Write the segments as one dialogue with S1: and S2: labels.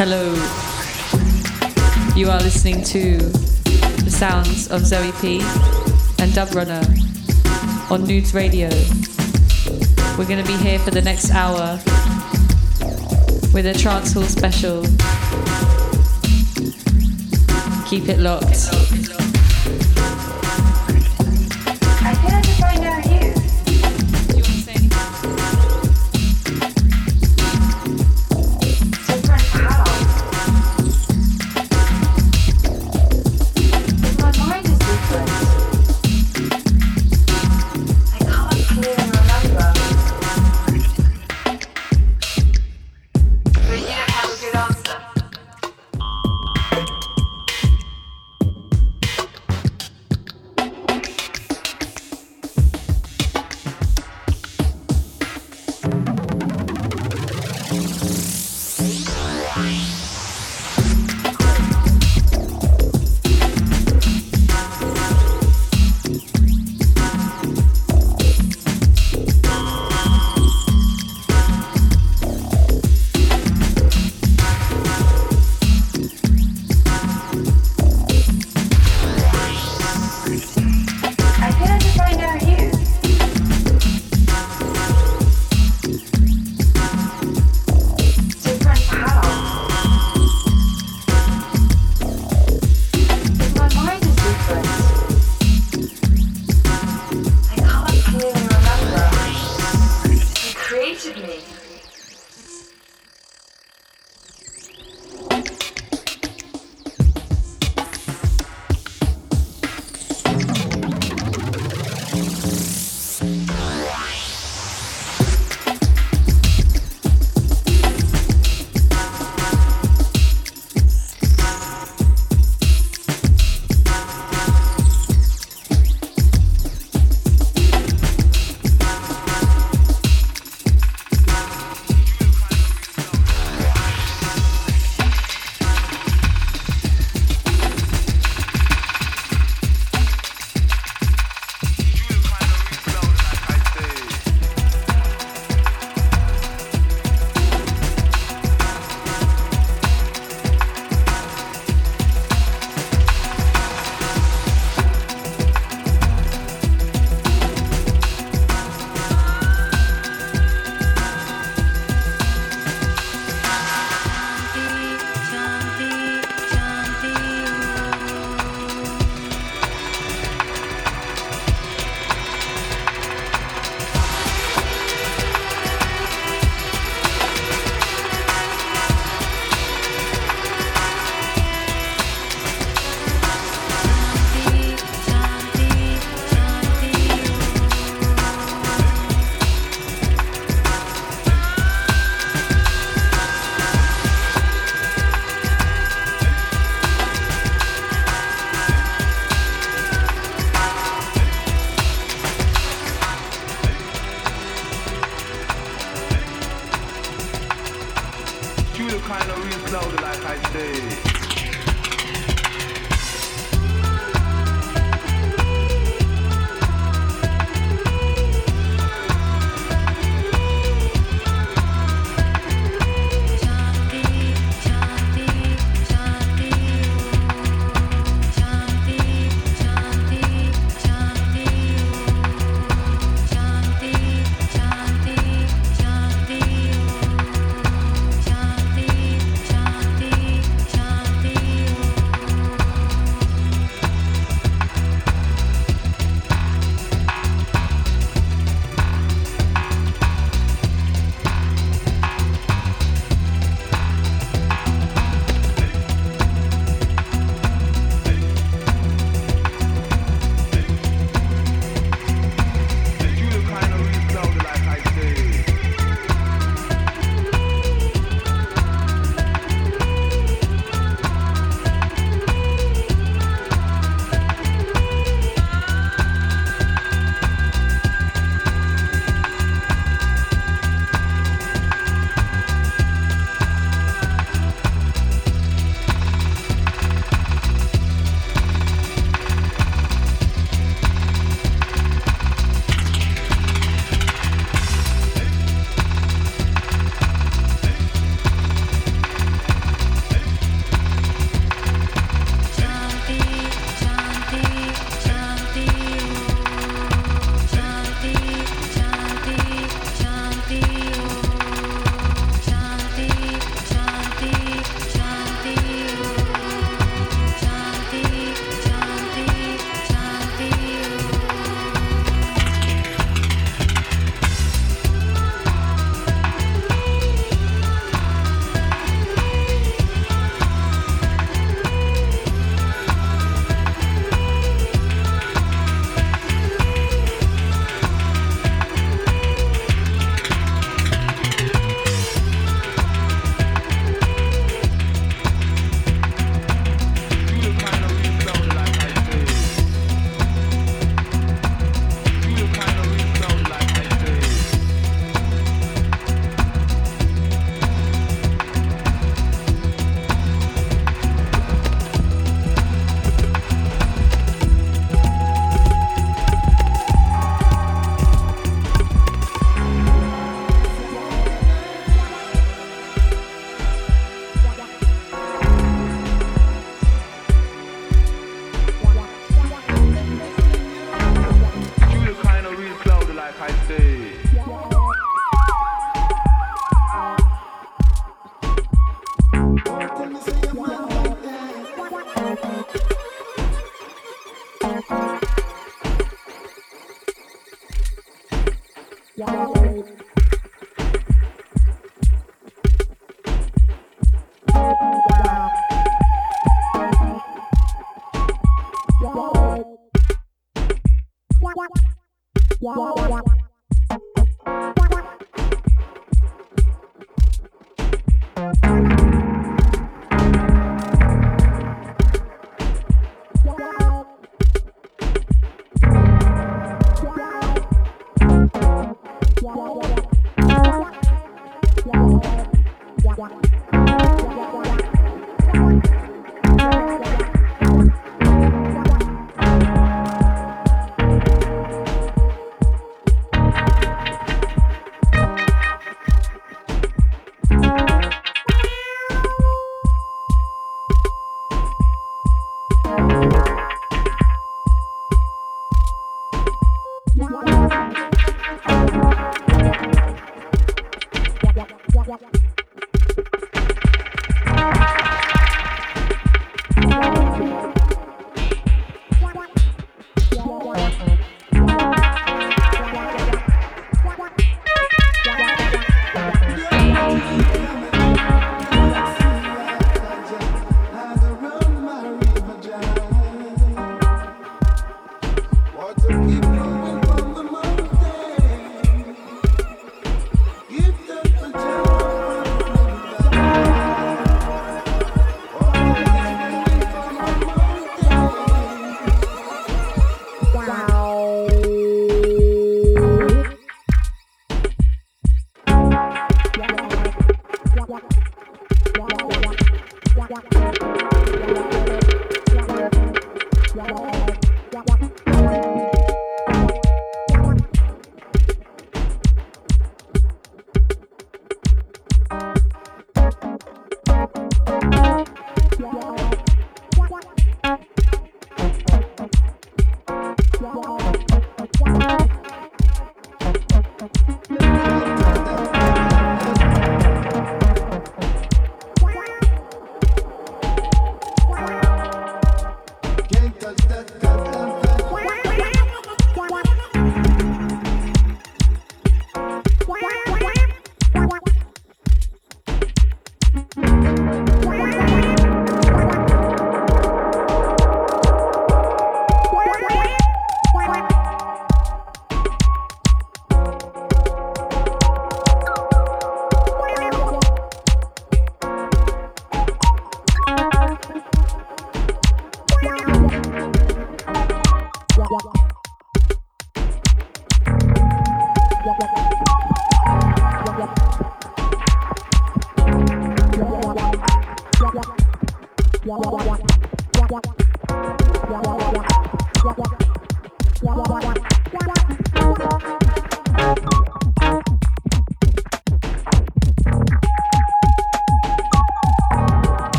S1: Hello. You are listening to the sounds of Zoe Pea and Dubrunner on Noods Radio. We're going to be here for the next hour with a trancehall special. Keep it locked.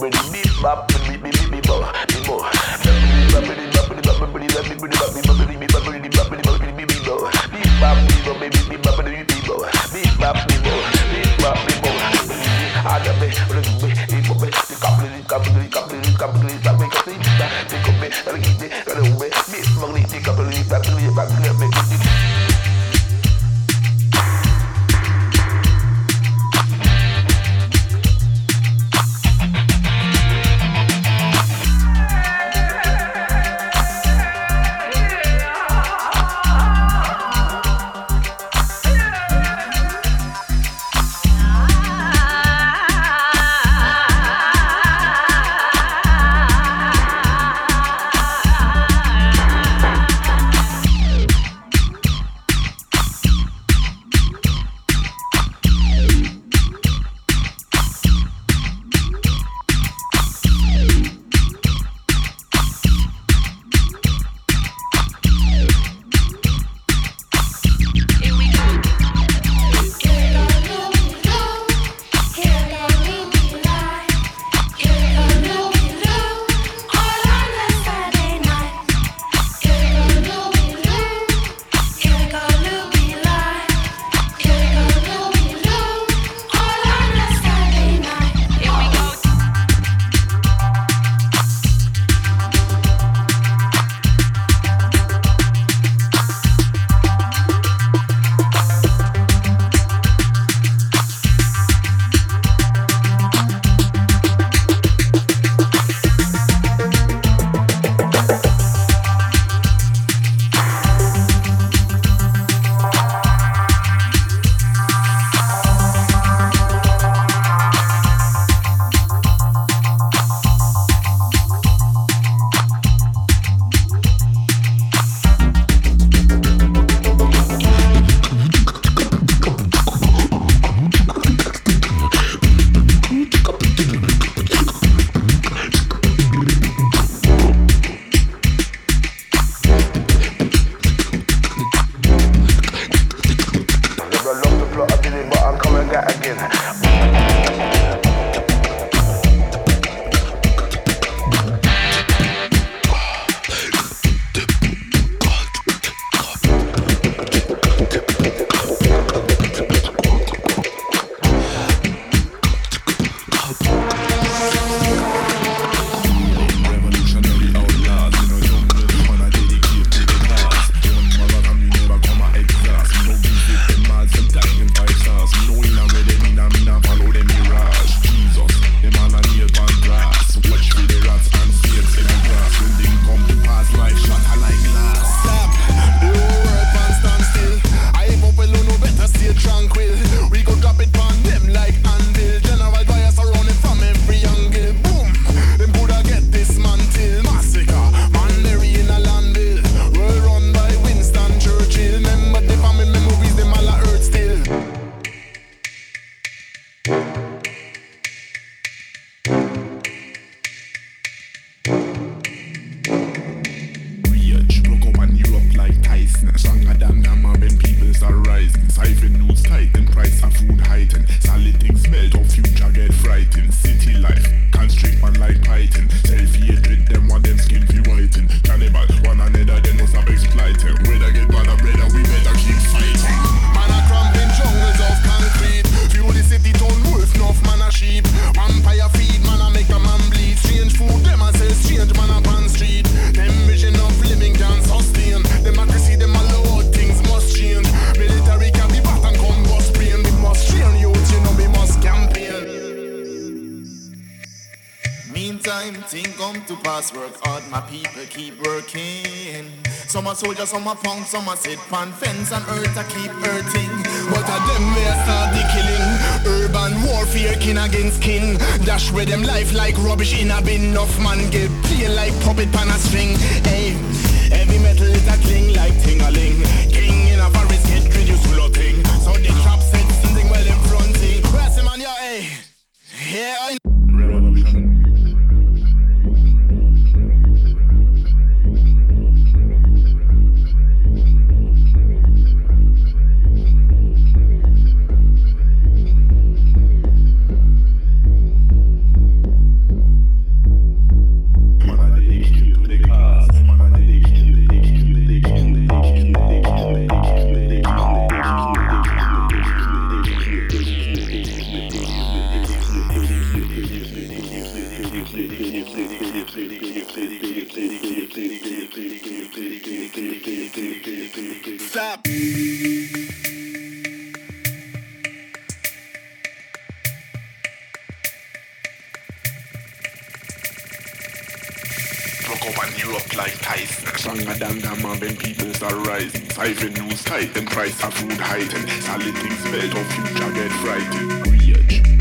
S2: with the beat bop, beat beat beat beat bop, beat bop. I got me,
S3: get heightened. Self-hatred, them want them skin fi whiten. Cannibal, one another
S4: soldiers, some a punk, some a sit pan fence and earth to keep hurting.
S3: But a them may start the killing. Urban warfare, kin against kin. Dash with them life like rubbish in a bin. Enough man get play like puppet pan a string. Hey, heavy metal is a cling like ting-a-ling. King in a forest get reduced full of thing. So the trap set something well in fronting. Where's the man, yo, hey? Yeah, I Stronger than man when people start rising. Siphon news tight, then price of food heighten. Solid things built of future get frightened. Weird.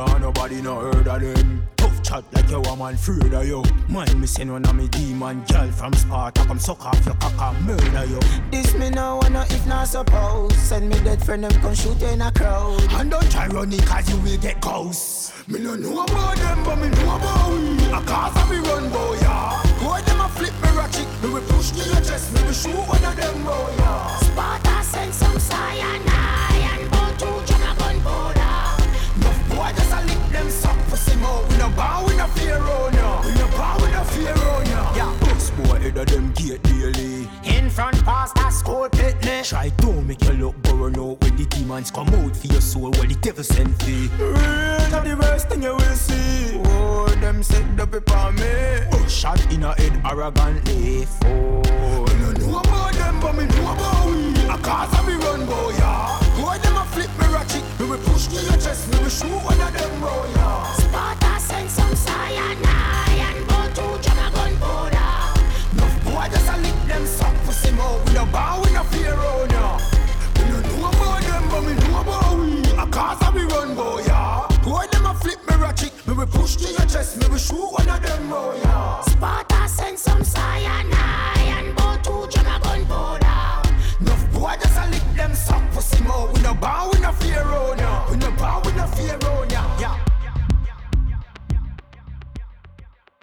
S5: Them a killer and nobody no heard of them. Tough chat like you a man afraid of you. Mind me send one of me demon girl from Sparta come suck off your cock and murder you. This me no wanna if not suppose. Send me dead friend them come shoot you in a crowd. And don't try running cause you will get ghosts. Me no know about them but me know about we. A cause of me run boy yeah. Boy them a flip me ratchet. Me we push to your chest. Me we shoot one of them boy yeah. Sparta send some cyanide pussy. We no bow, we no fear on ya. We no bow, we no fear on ya. Yeah, bust boy head of them gate daily. In front past that school picnic. Try to make you look burn out when the demons come out for your soul. What the devil sent for. Rage are the worst thing you will see. Oh, them set the paper me. Shot in a head arrogantly. Oh, no know about them, but me know about we. A cause of me run boy, yeah. Ratchet. We push to your chest. We shoot one of them boy, yeah. Sparta send some cyanide and go to Jama gunpowder. Enough boy just a lick them suck pussy mouth. We no bow, we no fear on ya. We no know about them, but me know about we. A cause me run boy, yeah. Boy them a flip me ratchet. We push to your chest. We shoot one of them boy, yeah. Sparta send some cyanide and go them suck pussy more. We no bow, we no fear, oh no. We no bow, we no